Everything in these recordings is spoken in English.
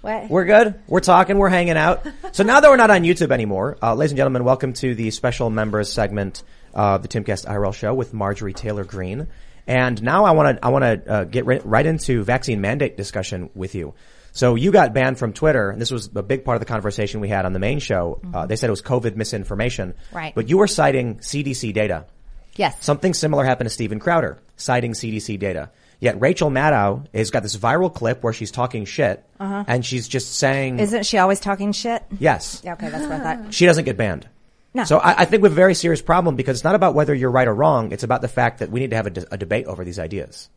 What? We're good. We're talking. We're hanging out. So now that we're not on YouTube anymore, uh, ladies and gentlemen, welcome to the special members segment of the Timcast IRL show with Marjorie Taylor Greene. And now I want to I want to uh, get right, right into vaccine mandate discussion with you. So you got banned from Twitter, and this was a big part of the conversation we had on the main show. Uh, they said it was COVID misinformation, Right. But you were citing CDC data. Yes. Something similar happened to Steven Crowder, citing CDC data. Yet Rachel Maddow has got this viral clip where she's talking shit, uh-huh. and she's just saying, Isn't she always talking shit? yes, Yeah, okay, that's what I thought. she doesn't get banned. No. So I, I think we have a very serious problem because it's not about whether you're right or wrong. It's about the fact that we need to have a, de- a debate over these ideas.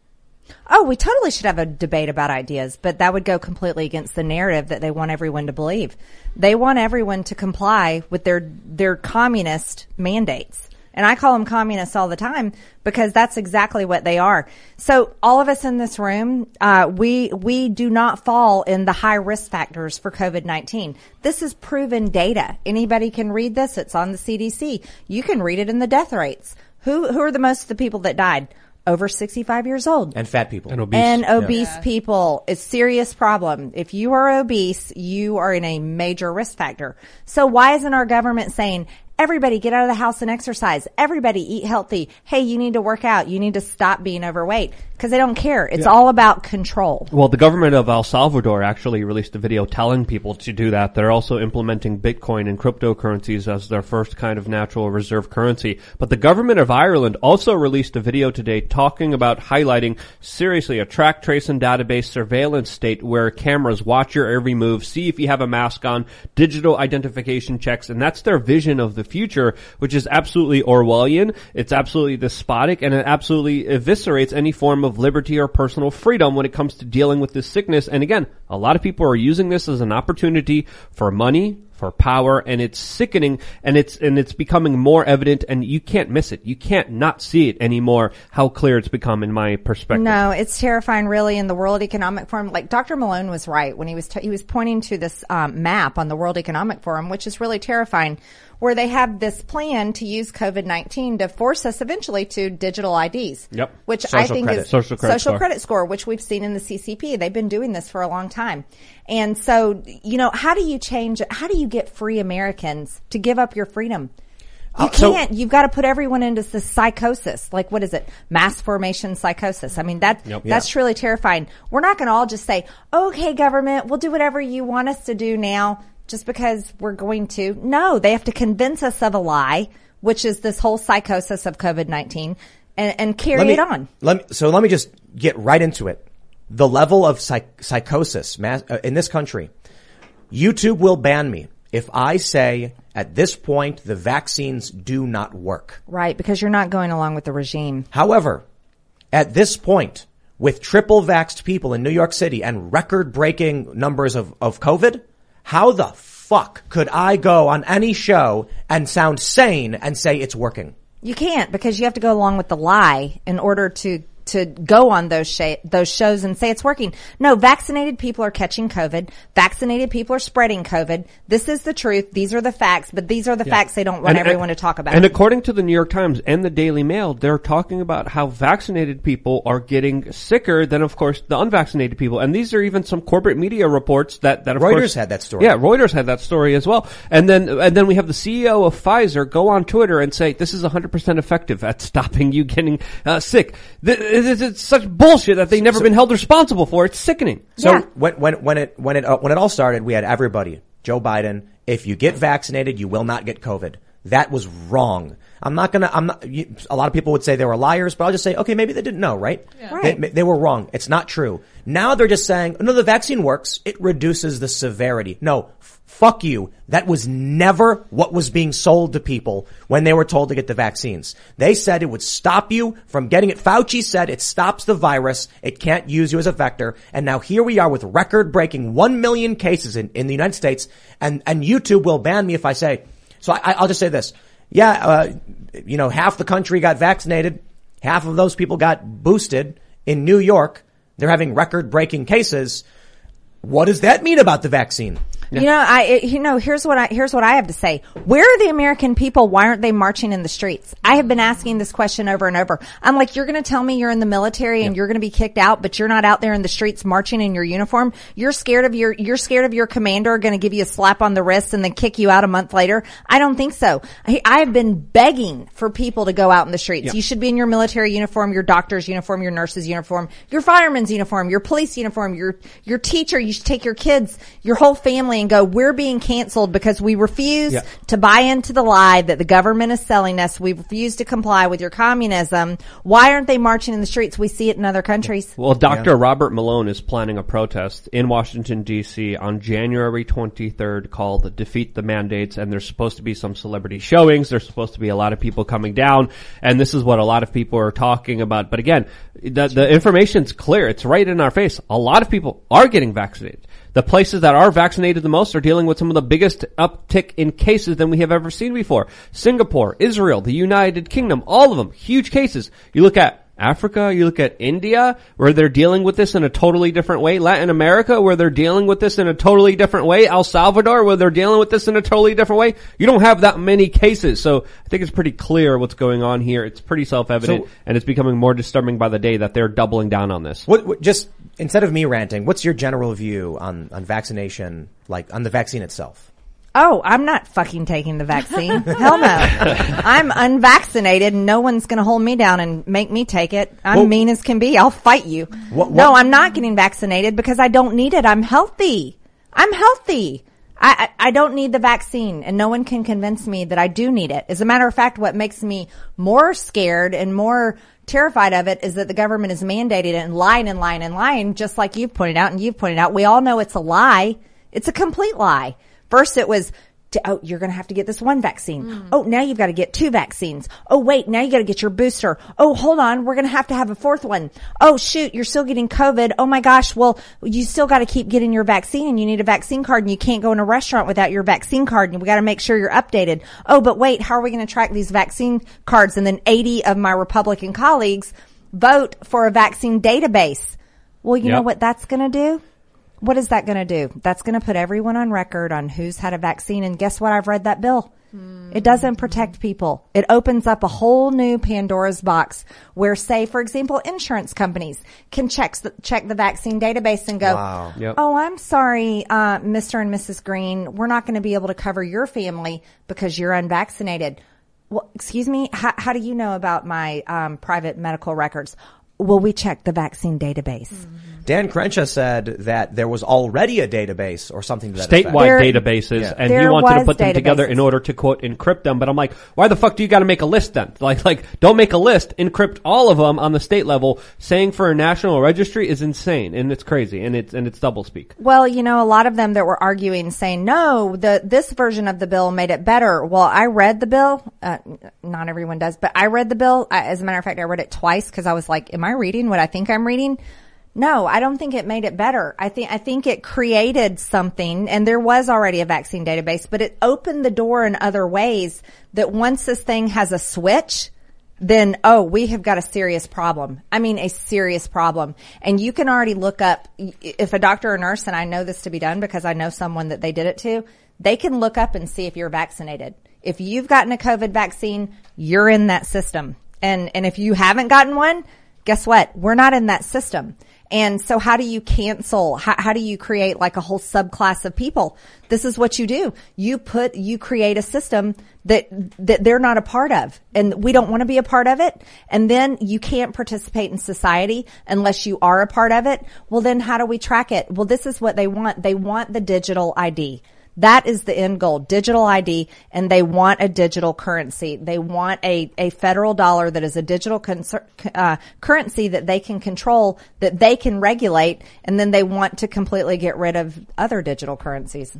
Oh, we totally should have a debate about ideas, but that would go completely against the narrative that they want everyone to believe. They want everyone to comply with their their communist mandates. And I call them communists all the time because that's exactly what they are. So all of us in this room, uh, we we do not fall in the high risk factors for COVID nineteen. This is proven data. Anybody can read this. It's on the CDC. You can read it in the death rates. Who who are the most of the people that died? Over sixty five years old And fat people. And obese. and obese people. It's serious problem. If you are obese, you are in a major risk factor. So why isn't our government saying, everybody get out of the house and exercise. Everybody eat healthy. Hey, you need to work out. You need to stop being overweight because they don't care. It's all about control. Well, the government of El Salvador actually released a video telling people to do that. They're also implementing Bitcoin and cryptocurrencies as their first kind of natural reserve currency. But the government of Ireland also released a video today talking about highlighting seriously a track, trace, and database surveillance state where cameras watch your every move, see if you have a mask on, digital identification checks, and that's their vision of the future, which is absolutely Orwellian. It's absolutely despotic, and it absolutely eviscerates any form of liberty or personal freedom when it comes to dealing with this sickness. And again, a lot of people are using this as an opportunity for money, for power, and it's sickening, and it's and it's becoming more evident, and you can't miss it. You can't not see it anymore. How clear it's become, in my perspective. No, it's terrifying, really. In the World Economic Forum, like Dr. Malone was right when he was t- he was pointing to this um, map on the World Economic Forum, which is really terrifying, where they have this plan to use COVID nineteen to force us eventually to digital IDs. Yep. Which I Social think credit. is Social credit social score. credit score, which we've seen in the CCP. They've been doing this for a long time, and so you know, how do you change? How do you get free Americans to give up your freedom? You Uh, so- can't. You've got to put everyone into this psychosis. Like, what is it? Mass formation psychosis. I mean, that Yep. that's truly terrifying. We're not going to all just say, "Okay, government, we'll do whatever you want us to do now," just because we're going to. No, they have to convince us of a lie, which is this whole psychosis of COVID nineteen, and, and carry me, it on. Let me, so let me just get right into it. The level of psych, psychosis mass, uh, in this country. YouTube will ban me if I say at this point the vaccines do not work. Right, because you're not going along with the regime. However, at this point, with triple vaxxed people in New York City and record breaking numbers of, of COVID, how the fuck could I go on any show and sound sane and say it's working? You can't because you have to go along with the lie in order to to go on those sh- those shows and say it's working. No, vaccinated people are catching COVID. Vaccinated people are spreading COVID. This is the truth. These are the facts, but these are the facts they don't want everyone to talk about. And according to the New York Times and the Daily Mail, they're talking about how vaccinated people are getting sicker than, of course, the unvaccinated people. And these are even some corporate media reports that, that of Reuters course, had that story. Yeah, Reuters had that story as well. And then, and then we have the CEO of Pfizer go on Twitter and say, this is 100% effective at stopping you getting uh, sick. Th- It's, it's such bullshit that they've never been held responsible for. It's sickening. So Yeah. when when when it when it uh, when it all started, we had everybody: Joe Biden, if you get vaccinated, you will not get COVID. That was wrong. I'm not gonna, I'm not, you, a lot of people would say they were liars, but I'll just say, okay, maybe they didn't know, right? Right. They, they were wrong. It's not true. Now they're just saying, no, the vaccine works. It reduces the severity. No, f- fuck you. That was never what was being sold to people when they were told to get the vaccines. They said it would stop you from getting it. Fauci said it stops the virus. It can't use you as a vector. And now here we are with record breaking 1 million cases in, in the United States. And, and YouTube will ban me if I say, so I, I'll just say this. Yeah, uh, you know, half the country got vaccinated. Half of those people got boosted in New York. They're having record breaking cases. What does that mean about the vaccine? You know, I you know here's what I here's what I have to say. Where are the American people? Why aren't they marching in the streets? I have been asking this question over and over. I'm like, you're going to tell me you're in the military and you're going to be kicked out, but you're not out there in the streets marching in your uniform. You're scared of your you're scared of your commander going to give you a slap on the wrist and then kick you out a month later. I don't think so. I, I have been begging for people to go out in the streets. You should be in your military uniform, your doctor's uniform, your nurse's uniform, your fireman's uniform, your police uniform, your your teacher. You should take your kids, your whole family, and go. We're being canceled because we refuse Yeah. to buy into the lie that the government is selling us. We refuse to comply with your communism. Why aren't they marching in the streets? We see it in other countries. Well, Dr. Robert Malone is planning a protest in Washington D.C. on January 23rd called "Defeat the Mandates," and there's supposed to be some celebrity showings. There's supposed to be a lot of people coming down, and this is what a lot of people are talking about. But again, the, the information's clear. It's right in our face. A lot of people are getting vaccinated. The places that are vaccinated the most are dealing with some of the biggest uptick in cases than we have ever seen before. Singapore, Israel, the United Kingdom, all of them, huge cases. You look at Africa, you look at India, where they're dealing with this in a totally different way. Latin America, where they're dealing with this in a totally different way. El Salvador, where they're dealing with this in a totally different way. You don't have that many cases. So I think it's pretty clear what's going on here. It's pretty self-evident So- and it's becoming more disturbing by the day that they're doubling down on this. What, what just instead of me ranting, what's your general view on on vaccination, like on the vaccine itself? Oh, I'm not fucking taking the vaccine. Hell no. I'm unvaccinated and no one's going to hold me down and make me take it. I'm Well- mean as can be. I'll fight you. What- No, I'm not getting vaccinated because I don't need it. I'm healthy. I'm healthy. I, I, don't need the vaccine and no one can convince me that I do need it. As a matter of fact, what makes me more scared and more terrified of it is that the government is mandated and lying and lying and lying, just like you've pointed out and you've pointed out. We all know it's a lie. It's a complete lie. First it was, to, oh, you're going to have to get this one vaccine. Mm. Oh, now you've got to get two vaccines. Oh, wait, now you got to get your booster. Oh, hold on. We're going to have to have a fourth one. Oh, shoot, you're still getting COVID. Oh my gosh. Well, you still got to keep getting your vaccine and you need a vaccine card and you can't go in a restaurant without your vaccine card and we got to make sure you're updated. Oh, but wait, how are we going to track these vaccine cards? And then 80 of my Republican colleagues vote for a vaccine database. Well, you know what that's going to do? What is that going to do? That's going to put everyone on record on who's had a vaccine. And guess what? I've read that bill. It doesn't protect people. It opens up a whole new Pandora's box where, say, for example, insurance companies can check the, check the vaccine database and go, Wow. Yep. "Oh, I'm sorry, uh, Mr. and Mrs. Greene, we're not going to be able to cover your family because you're unvaccinated." Well, excuse me, how, how do you know about my um, private medical records? Well, we checked the vaccine database. Dan Crenshaw said that there was already a database or something to that statewide. There- databases, Yeah. and he There wanted to was put them together databases. in order to quote encrypt them. But I'm like, why the fuck do you got to make a list then? Like, like don't make a list, encrypt all of them on the state level. Saying for a national registry is insane, and it's crazy, and it's and it's doublespeak. Well, you know, a lot of them that were arguing saying, no, the, this version of the bill made it better. Well, I read the bill. Uh, not everyone does, but I read the bill. I, as a matter of fact, I read it twice because I was like, am I reading what I think I'm reading? No, I don't think it made it better. I think, I think it created something and there was already a vaccine database, but it opened the door in other ways that once this thing has a switch, then oh, we have got a serious problem. I mean, a serious problem. And you can already look up if a doctor or nurse, and I know this to be done because I know someone that they did it to, they can look up and see if you're vaccinated. If you've gotten a COVID vaccine, you're in that system. And, and if you haven't gotten one, guess what? We're not in that system. And so how do you cancel? How, how do you create like a whole subclass of people? This is what you do. You put, you create a system that, that they're not a part of and we don't want to be a part of it. And then you can't participate in society unless you are a part of it. Well, then how do we track it? Well, this is what they want. They want the digital ID. That is the end goal, digital ID, and they want a digital currency. They want a, a federal dollar that is a digital concer- uh, currency that they can control, that they can regulate, and then they want to completely get rid of other digital currencies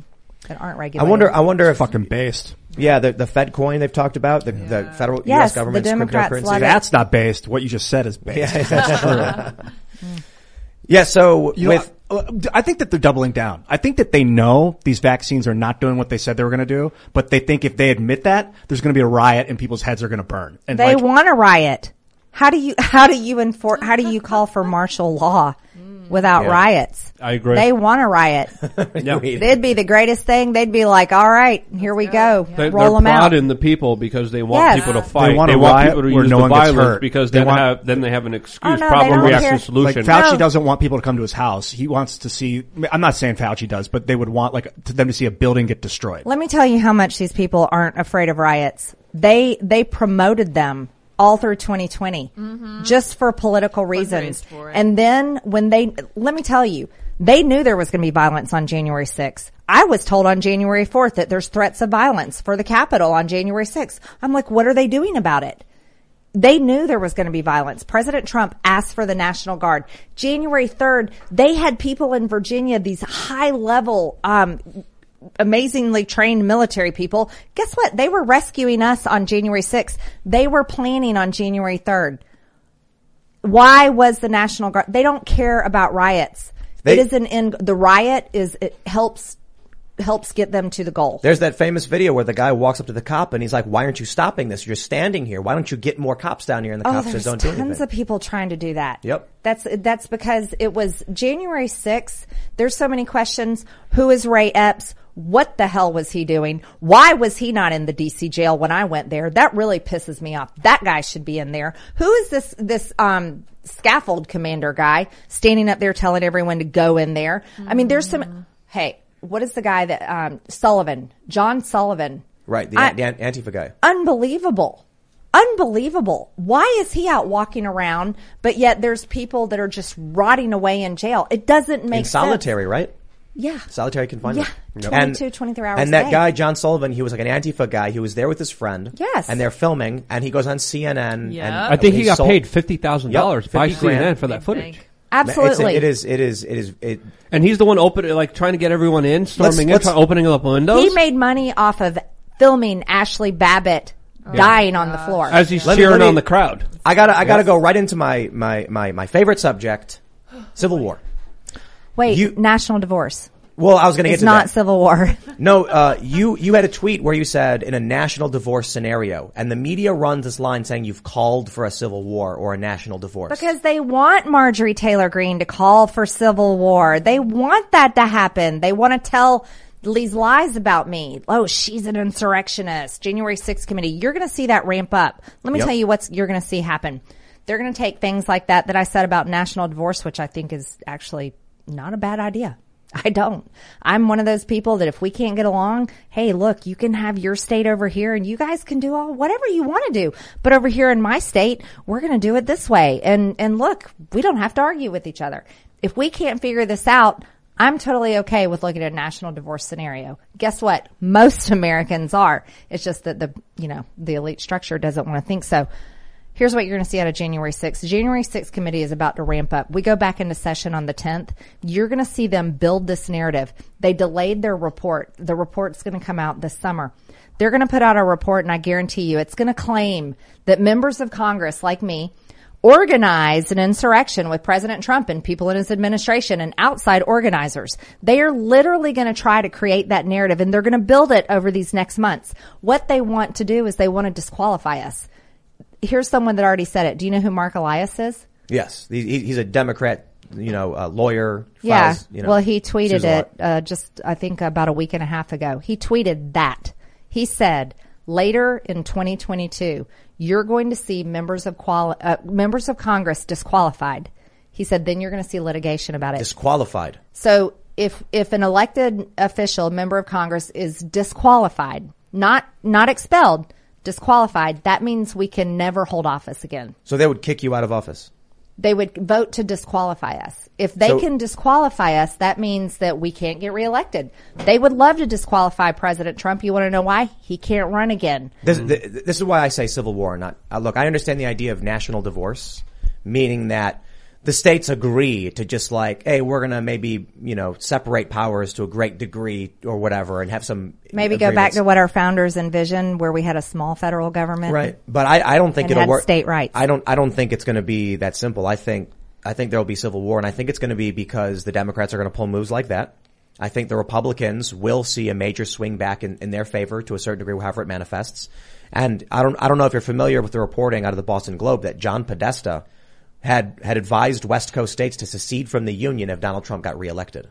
that aren't regulated. I wonder. I wonder if Fucking based. yeah, the the Fed coin they've talked about the the federal Yes, U.S. the government's Democrats cryptocurrency. That's not based. What you just said is based. Yeah. So You with I- I think that they're doubling down. I think that they know these vaccines are not doing what they said they were going to do, but they think if they admit that, there's going to be a riot and people's heads are going to burn. And They like, want a riot. How do you how do you enforce how do you call for martial law Mm. without Yeah. riots? I agree. They want a riot. Yeah. It'd be the greatest thing. They'd be like, "All right, here we go, They, roll they're them out." in the people because they want Yes. people to They fight. want a want riot people to where use no the violence because They then want- have then they have an excuse. Oh, no, problem, don't reaction, care. solution. Like Fauci No. doesn't want people to come to his house. He wants to see. I'm not saying Fauci does, but they would want like to them to see a building get destroyed. Let me tell you how much these people aren't afraid of riots. They they promoted them all through 2020 just for political reasons. for. And then when they let me tell you, they knew there was going to be violence on January 6th. I was told on January 4th that there's threats of violence for the Capitol on January 6th. I'm like, what are they doing about it? They knew there was going to be violence. President Trump asked for the National Guard. January 3rd, they had people in Virginia, these high level, um, amazingly trained military people. Guess what? They were rescuing us on January 6th. They were planning on January 3rd. Why was the National Guard? They don't care about riots. They- it is an end. The riot is, it helps, helps get them to the goal. There's that famous video where the guy walks up to the cop and he's like, "Why aren't you stopping this? You're standing here. Why don't you get more cops down here?" And the Oh, cop says, "Don't do tons of people trying to do that. Yep. That's that's because it was January 6th. There's so many questions. Who is Ray Epps? What the hell was he doing? Why was he not in the DC jail when I went there? That really pisses me off. That guy should be in there. Who is this this um scaffold commander guy standing up there telling everyone to go in there? I mean, there's some. Hey, what is the guy that um Sullivan? John Sullivan. right, the, I- the Antifa guy. unbelievable. Unbelievable. Why is he out walking around, but yet there's people that are just rotting away in jail? It doesn't make in solitary, right? Sense. Yeah. Solitary confinement. Yeah, And- 22, 23 hours And a that day. guy, John Sullivan, he was like an Antifa guy. He was there with his friend. Yes. And they're filming, and he goes on CNN. Yeah. And I think he got sold- paid fifty thousand dollars Yep, by grand. CNN for that footage. bank. Absolutely. It's, it is. It is. It is. It. And he's the one opening, like trying to get everyone in, storming let's- in, try, opening up windows. He made money off of filming Ashley Babbitt dying on the floor. as he's Let cheering let me- on the crowd. I gotta. I gotta go right into my my my my favorite subject, Civil War. Wait, you- national divorce. Well, I was gonna get It's to not that. civil war. No, uh, you you had a tweet where you said in a national divorce scenario, and the media runs this line saying you've called for a civil war or a national divorce. Because they want Marjorie Taylor Greene to call for civil war. They want that to happen. They want to tell these lies about me. Oh, she's an insurrectionist. January 6th committee. You're going to see that ramp up. Let me Yep. tell you what's you're going to see happen. They're going to take things like that that I said about national divorce, which I think is actually not a bad idea. I don't. I'm one of those people that if we can't get along, hey, look, you can have your state over here and you guys can do all whatever you want to do. But over here in my state, we're going to do it this way. And, and look, we don't have to argue with each other. If we can't figure this out, I'm totally okay with looking at a national divorce scenario. Guess what? Most Americans are. It's just that the, you know, the elite structure doesn't want to think so. Here's what you're going to see out of January 6th. January 6th committee is about to ramp up. We go back into session on the 10th. You're going to see them build this narrative. They delayed their report. The report's going to come out this summer. They're going to put out a report and I guarantee you it's going to claim that members of Congress like me organized an insurrection with President Trump and people in his administration and outside organizers. They are literally going to try to create that narrative and they're going to build it over these next months. What they want to do is they want to disqualify us here's someone that already said it. Do you know who Mark Elias is? yes, he, he- he's a Democrat. You know, uh, lawyer. Yeah. you know, well, he tweeted a it uh, just I think about a week and a half ago. He tweeted that he said later in 2022 you're going to see members of quali- uh, members of Congress disqualified. He said then you're going to see litigation about it. disqualified. So if if an elected official, member of Congress, is disqualified, not not expelled, disqualified, that means we can never hold office again. So they would kick you out of office. they would vote to disqualify us. If they So- can disqualify us, that means that we can't get reelected. They would love to disqualify President Trump. You want to know why? He can't run again. This, this is why I say civil war. Not uh, look. I understand the idea of national divorce, meaning that the states agree to just like, hey, we're gonna maybe you know separate powers to a great degree or whatever, and have some Maybe go back to what our founders envisioned, where we had a small federal government. Right. But I, I don't think it'll work. state rights. I don't, I don't think it's going to be that simple. I think, I think there'll be civil war and I think it's going to be because the Democrats are going to pull moves like that. I think the Republicans will see a major swing back in, in their favor to a certain degree, however it manifests. And I don't, I don't know if you're familiar with the reporting out of the Boston Globe that John Podesta had, had advised West Coast states to secede from the Union if Donald Trump got reelected.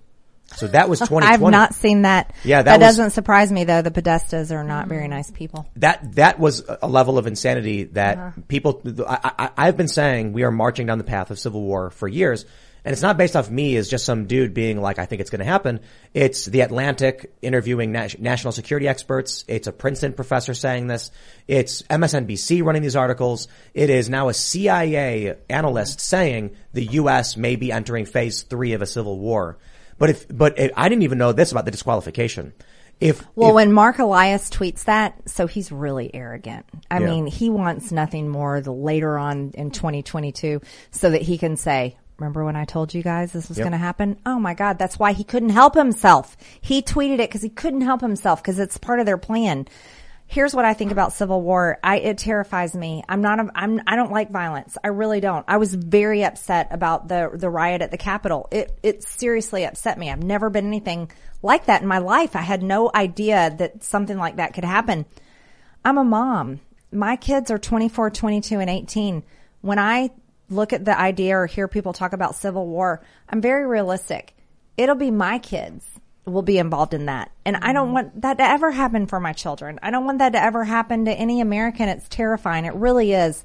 So that was 2020. I've not seen that. Yeah, that, that was- doesn't surprise me though. The Podestas are not very nice people. that that was a level of insanity that Uh-huh. people. I, I, I've been saying we are marching down the path of civil war for years, and it's not based off me as just some dude being like, I think it's going to happen. It's the Atlantic interviewing national security experts. It's a Princeton professor saying this. It's MSNBC running these articles. It is now a CIA analyst saying the U.S. may be entering phase three of a civil war. But if, but if, I didn't even know this about the disqualification. If Well, if- when Mark Elias tweets that, so he's really arrogant. I Yeah. mean, he wants nothing more the later on in 2022 so that he can say, remember when I told you guys this was Yep. going to happen? Oh my God. That's why he couldn't help himself. He tweeted it because he couldn't help himself because it's part of their plan. Here's what I think about civil war. I, it terrifies me. I'm not, a, I'm, I don't like violence. I really don't. I was very upset about the, the riot at the Capitol. It, it seriously upset me. I've never been anything like that in my life. I had no idea that something like that could happen. I'm a mom. My kids are 24, 22, and 18. When I look at the idea or hear people talk about civil war, I'm very realistic. It'll be my kids will be involved in that. And I don't want that to ever happen for my children. I don't want that to ever happen to any American. It's terrifying. It really is.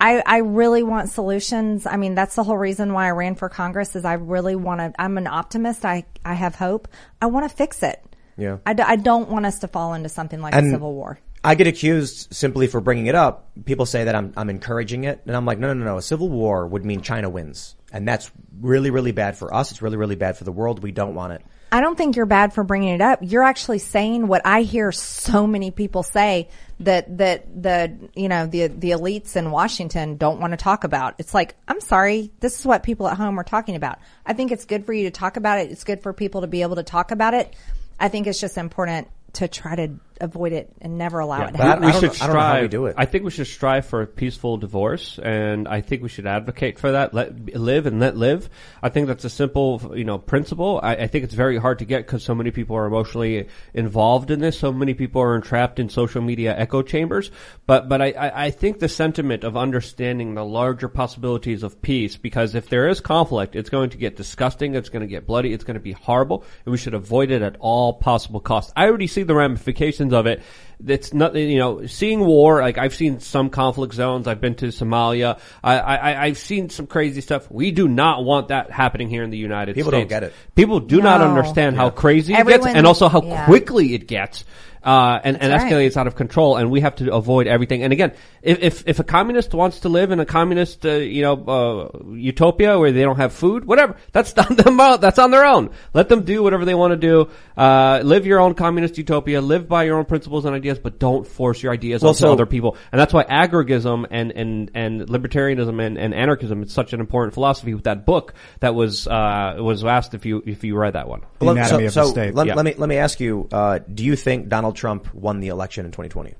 I, I really want solutions. I mean, that's the whole reason why I ran for Congress is I really want to, I'm an optimist. I, I have hope. I want to fix it. Yeah. I, d- I don't want us to fall into something like a civil war. I get accused simply for bringing it up. People say that I'm, I'm encouraging it. And I'm like, no, no, no, no. A civil war would mean China wins. And that's really, really bad for us. It's really, really bad for the world. We don't want it. I don't think you're bad for bringing it up. You're actually saying what I hear so many people say that that the you know the the elites in Washington don't want to talk about. It's like I'm sorry, this is what people at home are talking about. I think it's good for you to talk about it. It's good for people to be able to talk about it. I think it's just important to try to avoid it and never allow it to happen. we should know- I how we strive. do it. I think we should strive for a peaceful divorce, and I think we should advocate for that. Let live and let live. I think that's a simple, you know, principle. I, I think it's very hard to get because so many people are emotionally involved in this. So many people are entrapped in social media echo chambers. But but I, I, I think the sentiment of understanding the larger possibilities of peace, because if there is conflict, it's going to get disgusting. It's going to get bloody. It's going to be horrible, and we should avoid it at all possible costs. I already see the ramifications of it. It's not, you know, seeing war, like I've seen some conflict zones. I've been to Somalia. I, I, I've seen some crazy stuff. We do not want that happening here in the United People States. People don't get it. People do not No. understand how crazy it gets and also how yeah. quickly it gets. Uh, and, and That's right. escalates out of control, and we have to avoid everything. And again, if, if, if a communist wants to live in a communist, uh, you know, uh, utopia where they don't have food, whatever, that's on them. That's on their own. Let them do whatever they want to do. Uh, live your own communist utopia. Live by your own principles and ideas, but don't force your ideas Well, onto so- other people. And that's why agorism and and and libertarianism and, and anarchism is such an important philosophy. With that book that was uh, was asked if you if you read that one. The anatomy of the state. Let, Yeah. let me let me ask you: uh, Do you think Donald Trump won the election in 2020?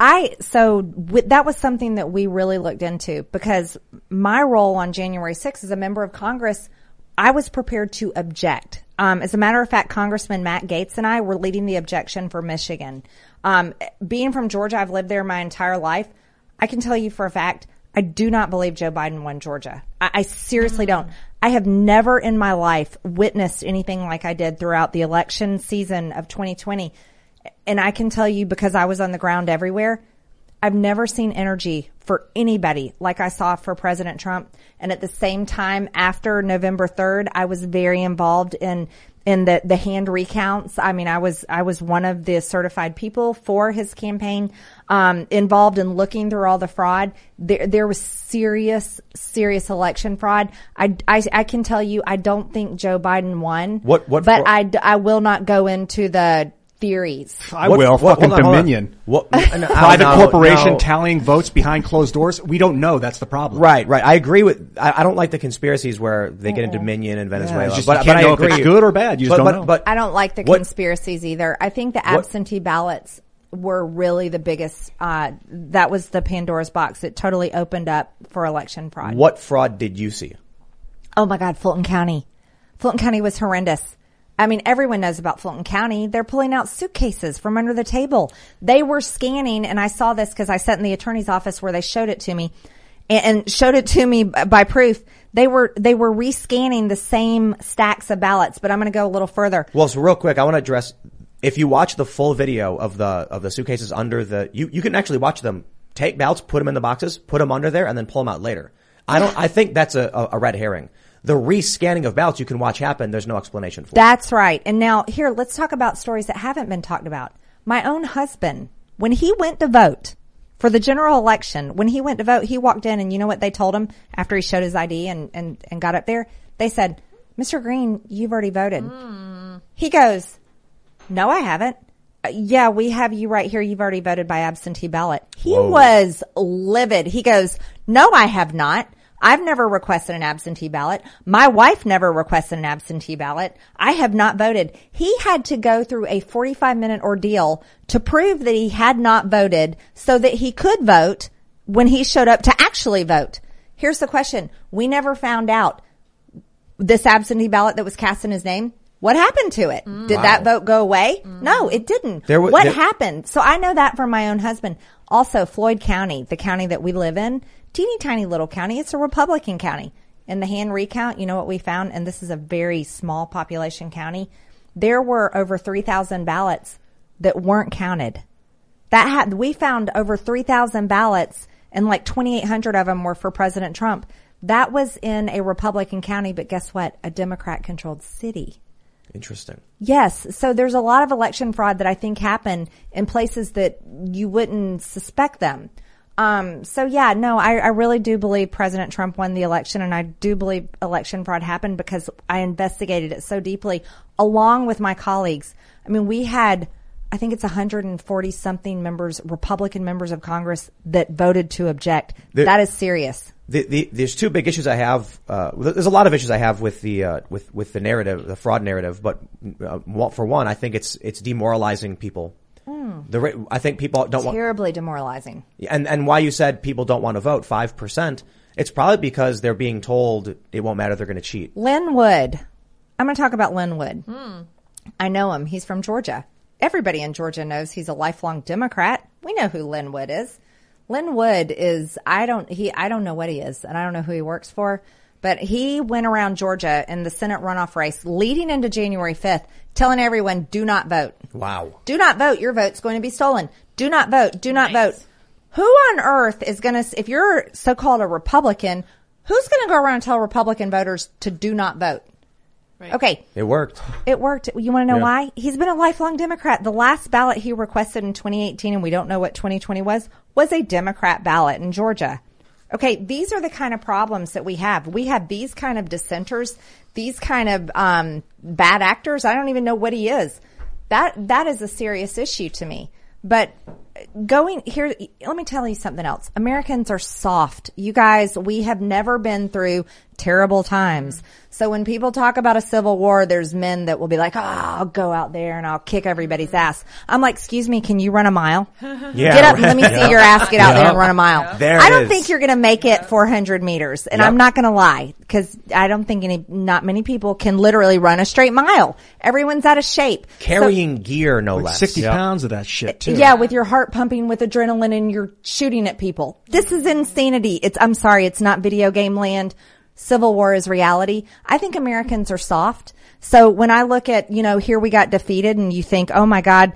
I so w- that was something that we really looked into because my role on January 6th as a member of Congress, I was prepared to object. Um, as a matter of fact, Congressman Matt Gaetz and I were leading the objection for Michigan. Um, being from Georgia, I've lived there my entire life. I can tell you for a fact, I do not believe Joe Biden won Georgia. I, I seriously don't. I have never in my life witnessed anything like I did throughout the election season of 2020 and I can tell you because I was on the ground everywhere, I've never seen energy for anybody like I saw for President Trump. And at the same time, after November 3rd, I was very involved in in the, the hand recounts. I mean, I was, I was one of the certified people for his campaign, um, involved in looking through all the fraud. There, there was serious, serious election fraud. I, I, I can tell you, I don't think Joe Biden won. What- what But I, I will not go into the theories. I What- will. what- Fucking hold on, hold on. Dominion. What, no, Private no, corporation no. tallying votes behind closed doors. We don't know. That's the problem. Right, right. I agree with. I, I don't like the conspiracies where they get a Dominion in Venezuela. it's just but, you but can't I know if agree. it's good or bad. You just but, don't but, know. But I don't like the What- conspiracies either. I think the absentee ballots were really the biggest, uh, that was the Pandora's box. It totally opened up for election fraud. what fraud did you see? Oh my God, Fulton County. Fulton County was horrendous. I mean, everyone knows about Fulton County. They're pulling out suitcases from under the table. They were scanning, and I saw this because I sat in the attorney's office where they showed it to me and, showed it to me by proof. They were, they were rescanning the same stacks of ballots, but I'm going to go a little further. Well, so real quick, I want to address. If you watch the full video of the of the suitcases under the, you you can actually watch them take ballots, put them in the boxes, put them under there, and then pull them out later. I don't. I think that's a, a red herring. The rescanning of ballots you can watch happen. There's no explanation for. That's right. And now here, let's talk about stories that haven't been talked about. My own husband, when he went to vote for the general election, when he went to vote, he walked in and you know what they told him after he showed his ID and, and, and got up there? They said, Mr. Greene, you've already voted. He goes, no, I haven't. "Uh, Yeah, we have you right here. You've already voted by absentee ballot. He was livid. He goes, no, I have not. I've never requested an absentee ballot. My wife never requested an absentee ballot. I have not voted. He had to go through a 45 minute ordeal to prove that he had not voted so that he could vote when he showed up to actually vote. Here's the question. We never found out this absentee ballot that was cast in his name. What happened to it? Did that vote go away? Mm. No, it didn't. There wa- what there- happened? So I know that from my own husband. Also, Floyd County, the county that we live in, teeny tiny little county. It's a Republican county. In the hand recount, you know what we found? And this is a very small population county. There were over 3,000 ballots that weren't counted. That had, we found over 3,000 ballots and like 2,800 of them were for President Trump. That was in a Republican county, but guess what? A Democrat controlled city. Interesting. Yes. So there's a lot of election fraud that I think happen in places that you wouldn't suspect them. Um, so yeah, no, I, I really do believe President Trump won the election and I do believe election fraud happened because I investigated it so deeply along with my colleagues. I mean, we had, I think it's 140 something members, Republican members of Congress that voted to object. There- that is serious. The, the, there's two big issues I have. Uh, there's a lot of issues I have with the uh, with with the narrative, the fraud narrative. But uh, for one, I think it's it's demoralizing people. The I think people don't want, Terribly demoralizing. and and why you said people don't want to vote five percent. It's probably because they're being told it won't matter. They're going to cheat. Lin Wood. I'm going to talk about Lin Wood. I know him. He's from Georgia. Everybody in Georgia knows he's a lifelong Democrat. We know who Lin Wood is. Lin Wood is, I don't, he, I don't know what he is and I don't know who he works for, but he went around Georgia in the Senate runoff race leading into January 5th telling everyone, do not vote. Wow. Do not vote. Your vote's going to be stolen. Do not vote. Do not vote. Who on earth is going to, if you're so-called a Republican, who's going to go around and tell Republican voters to do not vote? Okay. It worked. It worked. You want to know Yeah. why? He's been a lifelong Democrat. The last ballot he requested in 2018, and we don't know what 2020 was, was a Democrat ballot in Georgia. Okay, these are the kind of problems that we have. We have these kind of dissenters, these kind of um, bad actors. I don't even know what he is. That that is a serious issue to me. But going here, let me tell you something else. Americans are soft. You guys, we have never been through terrible times. So when people talk about a civil war, there's men that will be like, oh, I'll go out there and I'll kick everybody's ass. I'm like, excuse me, can you run a mile? Yeah. Get up and let me see your ass get out there and run a mile. There I don't is. think you're going to make it 400 meters. And Yep. I'm not going to lie because I don't think any, not many people can literally run a straight mile. Everyone's out of shape. So- Carrying gear, no less. Sixty pounds of that shit uh, too. yeah, with your heart pumping with adrenaline and you're shooting at people. This is insanity. It's, I'm sorry, it's not video game land. Civil war is reality. I think Americans are soft. So when I look at, you know, here we got defeated and you think, oh my God,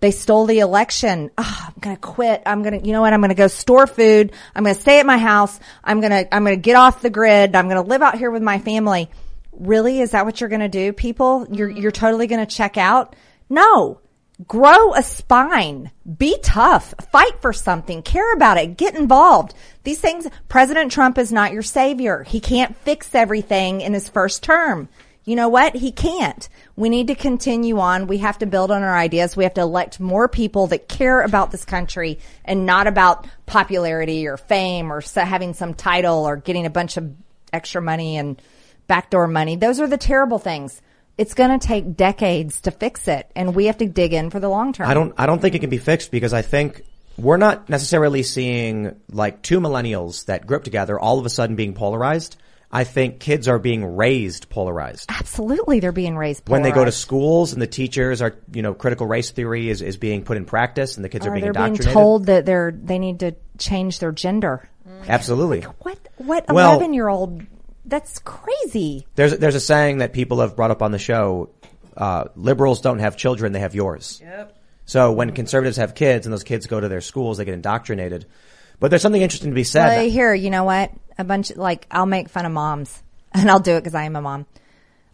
they stole the election. Ah, I'm going to quit. I'm going to, you know what? I'm going to go store food. I'm going to stay at my house. I'm going to, I'm going to get off the grid. I'm going to live out here with my family. Really? Is that what you're going to do, people? You're, you're totally going to check out? No. Grow a spine. Be tough. Fight for something. Care about it. Get involved. These things, President Trump is not your savior. He can't fix everything in his first term. You know what? He can't. We need to continue on. We have to build on our ideas. We have to elect more people that care about this country and not about popularity or fame or having some title or getting a bunch of extra money and backdoor money. Those are the terrible things. It's going to take decades to fix it and we have to dig in for the long term. I don't, I don't think it can be fixed because I think we're not necessarily seeing like two millennials that grew up together all of a sudden being polarized. I think kids are being raised polarized. Absolutely. They're being raised When they go to schools and the teachers are, you know, critical race theory is, is being put in practice and the kids are being they're being indoctrinated. told that they're, they need to change their gender. Absolutely. What, what Well- 11 year old? That's crazy. There's there's a saying that people have brought up on the show. Uh, liberals don't have children; they have yours. Yep. So when conservatives have kids and those kids go to their schools, they get indoctrinated. But there's something interesting to be said. Well, here, you know what? A bunch, like, I'll make fun of moms and I'll do it because I am a mom.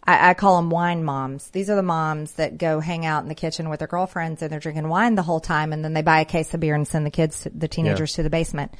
I, I call them wine moms. These are the moms that go hang out in the kitchen with their girlfriends and they're drinking wine the whole time and then they buy a case of beer and send the kids, to, the teenagers to the basement.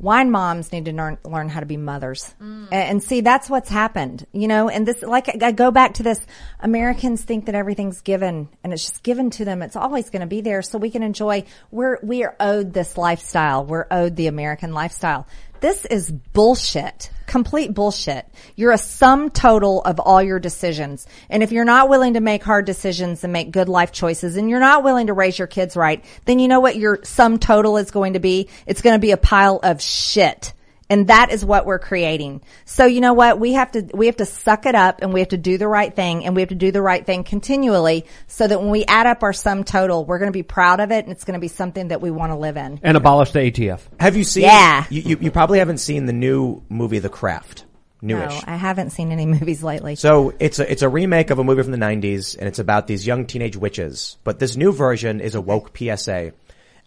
Wine moms need to learn, learn how to be mothers. And, and see, that's what's happened, you know, and this, like, I go back to this, Americans think that everything's given and it's just given to them. It's always going to be there so we can enjoy, we're, we are owed this lifestyle. We're owed the American lifestyle. This is bullshit. Complete bullshit. You're a sum total of all your decisions. And if you're not willing to make hard decisions and make good life choices and you're not willing to raise your kids right, then you know what your sum total is going to be? It's going to be a pile of shit. And that is what we're creating. So you know what? We have to, we have to suck it up and we have to do the right thing and we have to do the right thing continually so that when we add up our sum total, we're going to be proud of it and it's going to be something that we want to live in. And abolish the ATF. have you seen? Yeah. You, you you probably haven't seen the new movie, The Craft. Newish. No, I haven't seen any movies lately. So it's a it's a remake of a movie from the '90s, and it's about these young teenage witches. But this new version is a woke PSA,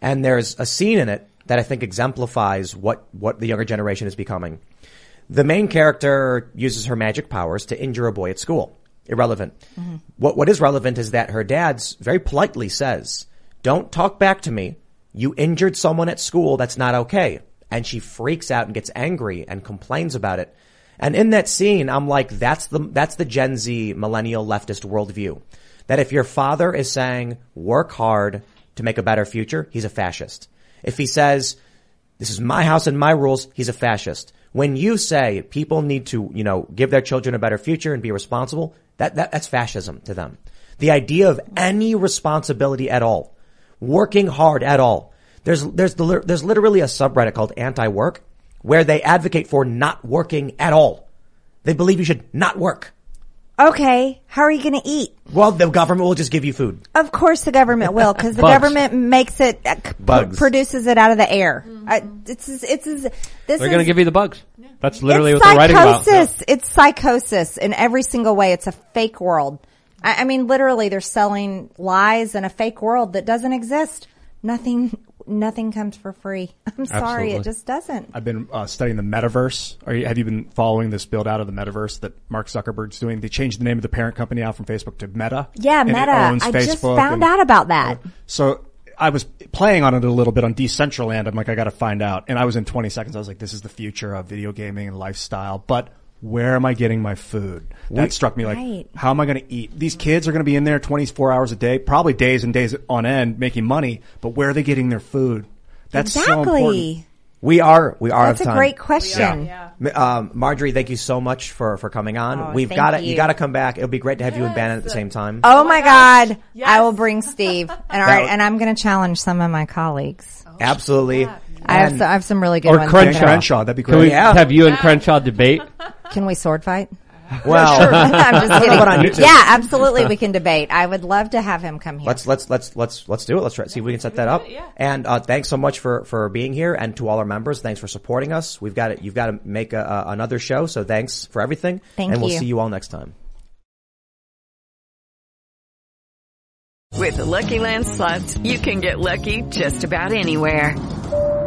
and there's a scene in it that I think exemplifies what what the younger generation is becoming. The main character uses her magic powers to injure a boy at school. Irrelevant. Mm-hmm. What what is relevant is that her dad's very politely says, "Don't talk back to me. You injured someone at school. That's not okay." And she freaks out and gets angry and complains about it. And in that scene, I'm like, that's the, that's the Gen Z millennial leftist worldview. That if your father is saying, work hard to make a better future, he's a fascist. If he says, this is my house and my rules, he's a fascist. When you say people need to, you know, give their children a better future and be responsible, that, that that's fascism to them. The idea of any responsibility at all, working hard at all. There's there's the, there's literally a subreddit called anti-work where they advocate for not working at all. They believe you should not work. Okay, how are you going to eat? Well, the government will just give you food. Of course the government will, because the Bugs. government makes it, uh, c- Bugs. produces it out of the air. I, it's, it's, it's, this They're is, going to give you the bugs. That's literally it's what they're writing about. psychosis. It's psychosis in every single way. It's a fake world. I, I mean, literally, they're selling lies in a fake world that doesn't exist. Nothing, nothing comes for free. I'm sorry, Absolutely. it just doesn't. I've been uh, studying the metaverse. Are you, have you been following this build out of the metaverse that Mark Zuckerberg's doing? They changed the name of the parent company out from Facebook to Meta. Yeah, Meta. I just found and- out about that. So I was playing on it a little bit on Decentraland. I'm like, I got to find out. And I was in 20 seconds. I was like, this is the future of video gaming and lifestyle. But where am I getting my food? That struck me like, Right. how am I going to eat? These kids are going to be in there 24 hours a day, probably days and days on end making money. But where are they getting their food? That's so important. exactly. We are we are That's of a time. great question. Yeah. Um, Marjorie, thank you so much for for coming on. Oh, We've thank got to you you. got to come back. It'll be great to have you and Bannon at the same time. Oh, my. God. Yes. I will bring Steve. And all That right. would- And I'm going to challenge some of my colleagues. Absolutely. I have, And- some, I have some really good Or ones. Crenshaw. Crenshaw, that'd be great. Can we. Yeah. have you and Crenshaw debate? Can we sword fight? well, I'm just kidding. On YouTube? Yeah, absolutely. We can debate. I would love to have him come here. let's let's let's let's let's do it. Let's try see if we can set that up. yeah. And uh, thanks so much for for being here, and to all our members, thanks for supporting us. We've got it. You've got to make a, a, another show, so thanks for everything. Thank and we'll you. see you all next time. With the Lucky Land slots, you can get lucky just about anywhere.